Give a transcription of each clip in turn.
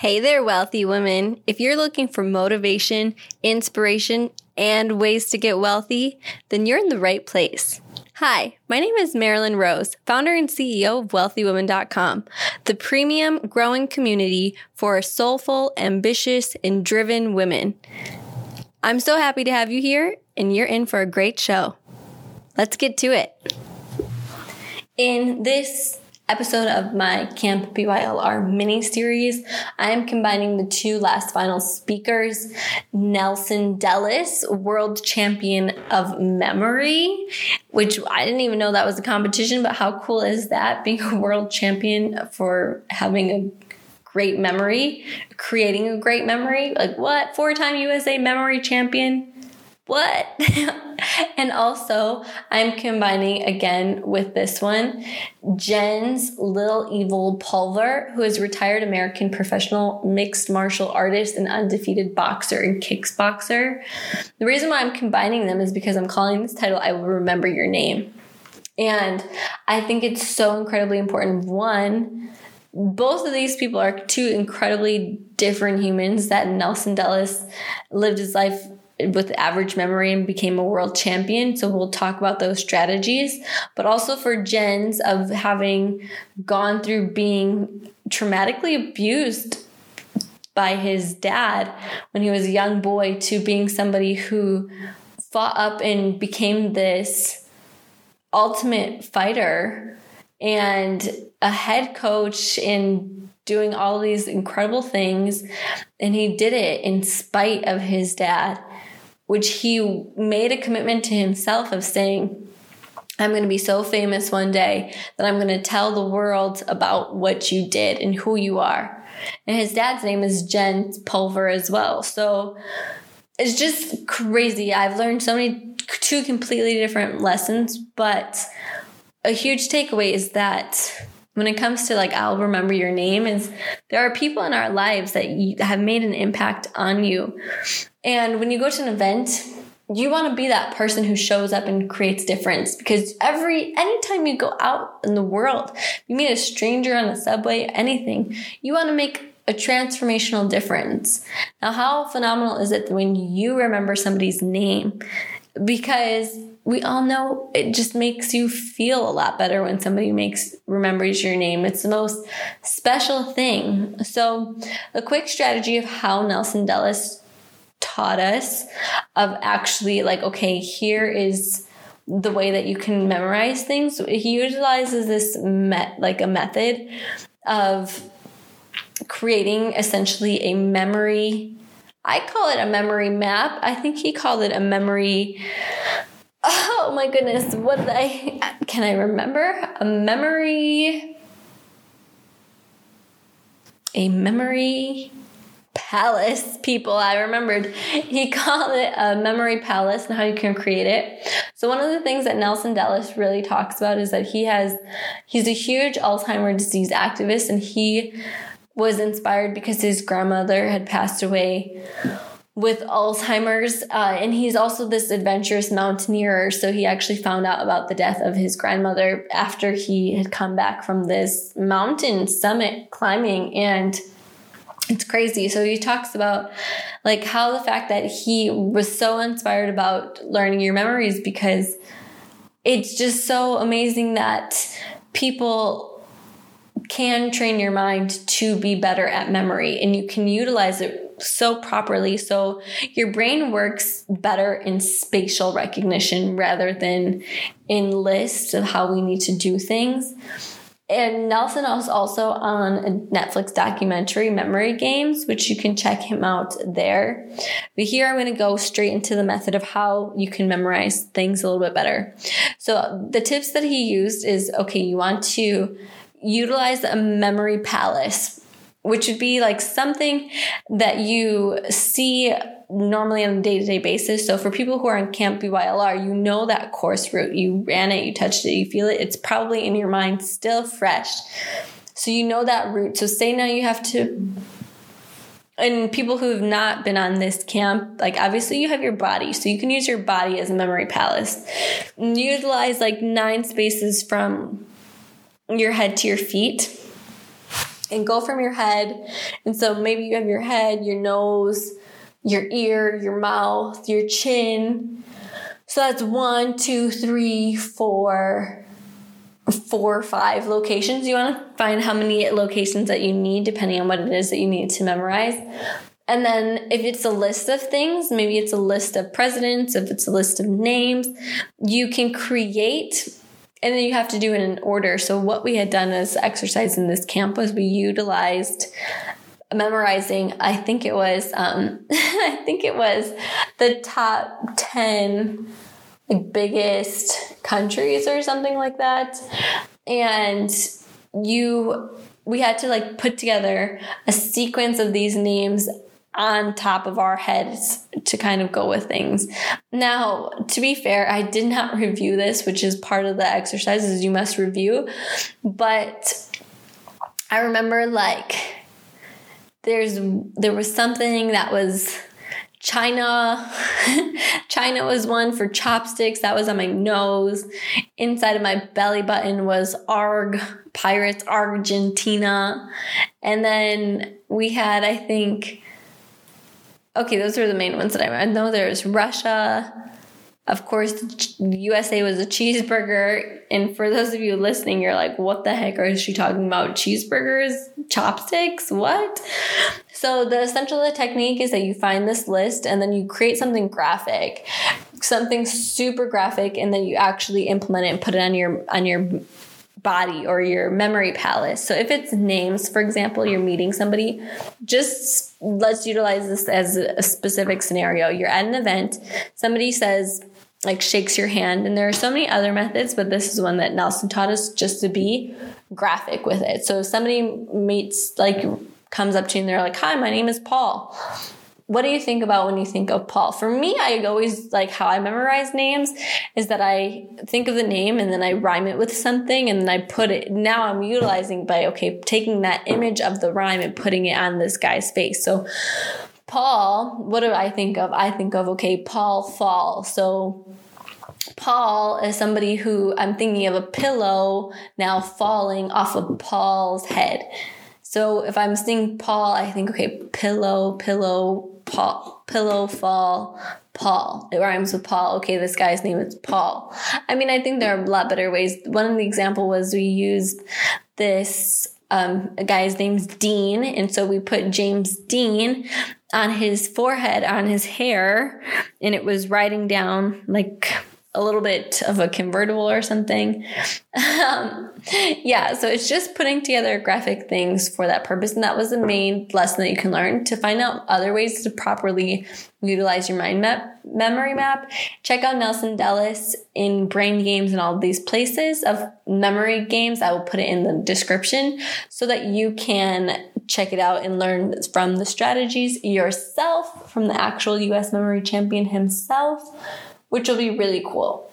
Hey there, wealthy women. If you're looking for motivation, inspiration, and ways to get wealthy, then you're in the right place. Hi, my name is Marilynn Rose, founder and CEO of WealthyWomen.com, the premium growing community for soulful, ambitious, and driven women. I'm so happy to have you here, and you're in for a great show. Let's get to it. In this episode of my Camp BYLR mini series, I am combining the two last final speakers, Nelson Dellis, world champion of memory, which I didn't even know that was a competition, but how cool is that being a world champion for having a great memory, creating a great memory? Like what? Four time USA memory champion? What? and also, I'm combining again with this one Jens Little Evil Pulver, who is retired American professional mixed martial artist and undefeated boxer and kickboxer. The reason why I'm combining them is because I'm calling this title I Will Remember Your Name. And I think it's so incredibly important. One, both of these people are two incredibly different humans that Nelson Dellis lived his life with average memory and became a world champion. So we'll talk about those strategies, but also for Jens of having gone through being traumatically abused by his dad when he was a young boy to being somebody who fought up and became this ultimate fighter and a head coach in doing all these incredible things and he did it in spite of his dad which he made a commitment to himself of saying, I'm going to be so famous one day that I'm going to tell the world about what you did and who you are. And his dad's name is Jen Pulver as well. So it's just crazy. I've learned so many, two completely different lessons, but a huge takeaway is that when it comes to like I'll remember your name is there are people in our lives that have made an impact on you. And when you go to an event, you want to be that person who shows up and creates difference because every anytime you go out in the world, you meet a stranger on the subway, anything, you want to make a transformational difference. Now, how phenomenal is it when you remember somebody's name? Because we all know it just makes you feel a lot better when somebody makes remembers your name. It's the most special thing. So, a quick strategy of how Nelson Dellis taught us of actually like okay, here is the way that you can memorize things. He utilizes this met like a method of creating essentially a memory I call it a memory map. I think he called it a memory Oh my goodness, what I can I remember? A memory a memory palace people i remembered he called it a memory palace and how you can create it so one of the things that nelson dellis really talks about is that he has he's a huge alzheimer's disease activist and he was inspired because his grandmother had passed away with Alzheimer's. Uh, and he's also this adventurous mountaineer. So he actually found out about the death of his grandmother after he had come back from this mountain summit climbing. And it's crazy. So he talks about like how the fact that he was so inspired about learning your memories because it's just so amazing that people can train your mind to be better at memory and you can utilize it so properly. So your brain works better in spatial recognition rather than in lists of how we need to do things. And Nelson is also on a Netflix documentary, Memory Games, which you can check him out there. But here I'm going to go straight into the method of how you can memorize things a little bit better. So the tips that he used is okay, you want to utilize a memory palace which would be like something that you see normally on a day-to-day basis. So for people who are on Camp BYLR, you know that course route. You ran it, you touched it, you feel it. It's probably in your mind still fresh. So you know that route. So say now you have to and people who have not been on this camp, like obviously you have your body, so you can use your body as a memory palace. Utilize like nine spaces from your head to your feet and go from your head. And so maybe you have your head, your nose, your ear, your mouth, your chin. So that's one, two, three, four, four or five locations. You want to find how many locations that you need depending on what it is that you need to memorize. And then if it's a list of things, maybe it's a list of presidents, if it's a list of names, you can create and then you have to do it in order. So what we had done as exercise in this camp was we utilized memorizing i think it was um i think it was the top 10 like biggest countries or something like that and you we had to like put together a sequence of these names on top of our heads to kind of go with things. Now, to be fair, I did not review this, which is part of the exercises you must review, but I remember like there's there was something that was China. China was one for chopsticks. That was on my nose. Inside of my belly button was ARG, Pirates, Argentina. And then we had, I think, okay, those are the main ones that I, I know there's Russia. Of course, the USA was a cheeseburger. And for those of you listening, you're like, what the heck is she talking about? Cheeseburgers? Chopsticks? What? So, the essential of the technique is that you find this list and then you create something graphic, something super graphic, and then you actually implement it and put it on your on your body or your memory palace. So if it's names, for example, you're meeting somebody, just let's utilize this as a specific scenario. You're at an event, somebody says, like shakes your hand, and there are so many other methods, but this is one that Nelson taught us just to be graphic with it. So if somebody meets, like, comes up to you and they're like, Hi, my name is Paul what do you think about when you think of Paul? For me, I always like how I memorize names is that I think of the name and then I rhyme it with something and then I put it. Now I'm utilizing by, okay, taking that image of the rhyme and putting it on this guy's face. So, Paul, what do I think of? I think of, okay, Paul Fall. So, Paul is somebody who I'm thinking of a pillow now falling off of Paul's head. So if I'm seeing Paul, I think, okay, pillow, pillow, Paul, pillow, fall, Paul. It rhymes with Paul. Okay, this guy's name is Paul. I mean, I think there are a lot better ways. One of the example was we used this um, a guy's name's Dean, and so we put James Dean on his forehead, on his hair, and it was writing down like a little bit of a convertible or something. um, yeah, so it's just putting together graphic things for that purpose. And that was the main lesson that you can learn to find out other ways to properly utilize your mind map memory map. Check out Nelson Dellis in Brain Games and all these places of memory games. I will put it in the description so that you can check it out and learn from the strategies yourself from the actual US memory champion himself which will be really cool.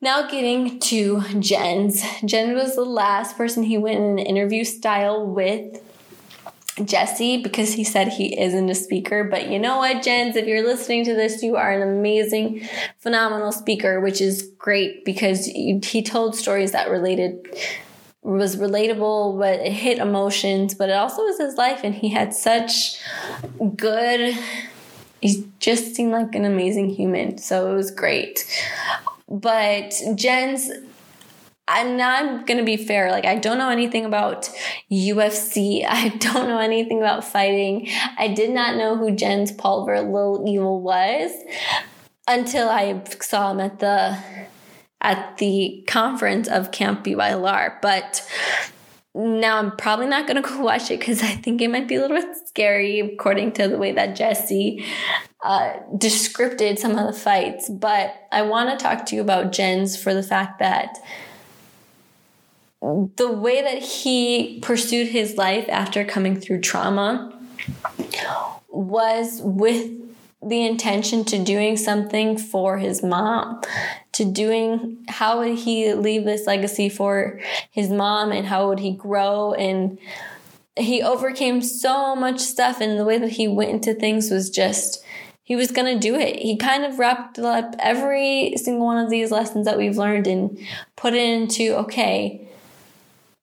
Now, getting to Jens. Jen was the last person he went in an interview style with Jesse because he said he isn't a speaker. But you know what, Jens, if you're listening to this, you are an amazing, phenomenal speaker, which is great because he told stories that related was relatable, but it hit emotions, but it also was his life, and he had such good he just seemed like an amazing human. So it was great. But Jens I'm not gonna be fair. Like I don't know anything about UFC. I don't know anything about fighting. I did not know who Jens Pulver Little Evil was until I saw him at the at the conference of Camp BYLR. But now I'm probably not gonna go watch it because I think it might be a little bit scary according to the way that Jesse uh, described some of the fights. But I want to talk to you about Jens for the fact that the way that he pursued his life after coming through trauma was with the intention to doing something for his mom to doing how would he leave this legacy for his mom and how would he grow and he overcame so much stuff and the way that he went into things was just he was going to do it he kind of wrapped up every single one of these lessons that we've learned and put it into okay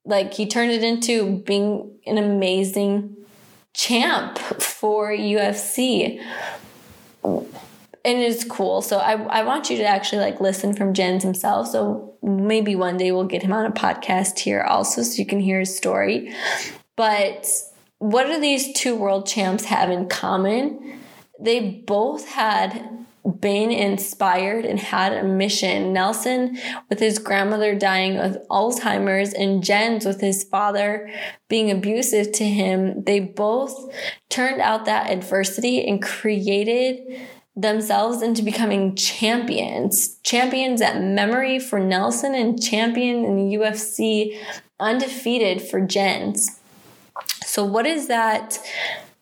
like he turned it into being an amazing champ for UFC. And it's cool. So I, I want you to actually like listen from Jens himself. So maybe one day we'll get him on a podcast here also so you can hear his story. But what do these two world champs have in common? They both had been inspired and had a mission. Nelson with his grandmother dying of Alzheimer's and Jens with his father being abusive to him. They both turned out that adversity and created themselves into becoming champions. Champions at memory for Nelson and champion in the UFC undefeated for Jens. So what is that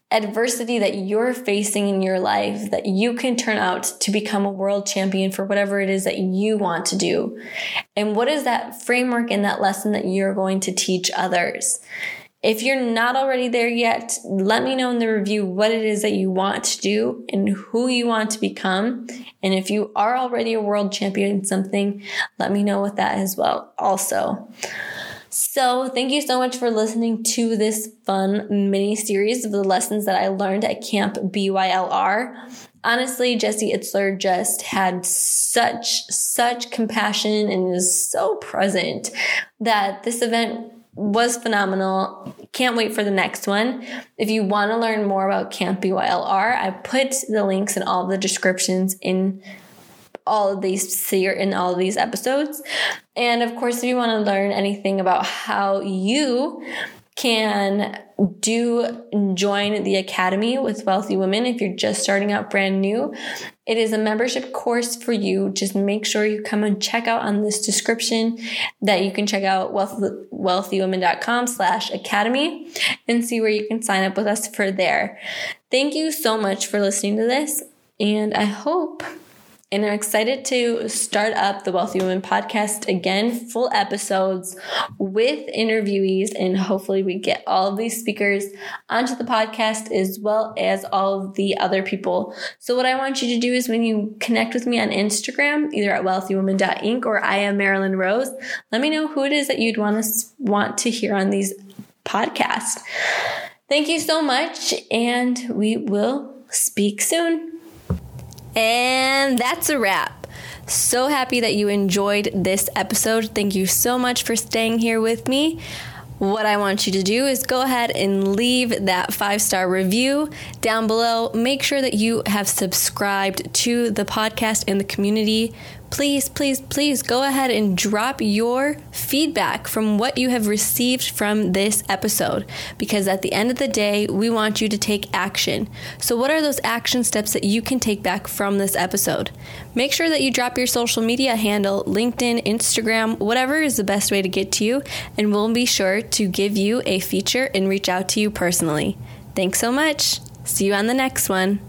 adversity that you're facing in your life that you can turn out to become a world champion for whatever it is that you want to do? And what is that framework and that lesson that you're going to teach others? If you're not already there yet, let me know in the review what it is that you want to do and who you want to become. And if you are already a world champion in something, let me know what that as well also. So, thank you so much for listening to this fun mini series of the lessons that I learned at Camp BYLR. Honestly, Jesse Itzler just had such, such compassion and is so present that this event was phenomenal. Can't wait for the next one. If you want to learn more about Camp BYLR, I put the links in all the descriptions in all of these in all of these episodes. And of course, if you want to learn anything about how you can do join the academy with wealthy women if you're just starting out brand new it is a membership course for you. Just make sure you come and check out on this description that you can check out wealth, wealthywomen.com slash academy and see where you can sign up with us for there. Thank you so much for listening to this and i hope and I'm excited to start up the Wealthy Women podcast again, full episodes with interviewees, and hopefully we get all of these speakers onto the podcast as well as all of the other people. So what I want you to do is when you connect with me on Instagram, either at wealthywomen.inc or I am Marilynn Rose, let me know who it is that you'd want to want to hear on these podcasts. Thank you so much, and we will speak soon. And that's a wrap. So happy that you enjoyed this episode. Thank you so much for staying here with me. What I want you to do is go ahead and leave that five star review down below. Make sure that you have subscribed to the podcast and the community please, please, please go ahead and drop your feedback from what you have received from this episode. Because at the end of the day, we want you to take action. So, what are those action steps that you can take back from this episode? Make sure that you drop your social media handle LinkedIn, Instagram, whatever is the best way to get to you, and we'll be sure to give you a feature and reach out to you personally. Thanks so much. See you on the next one.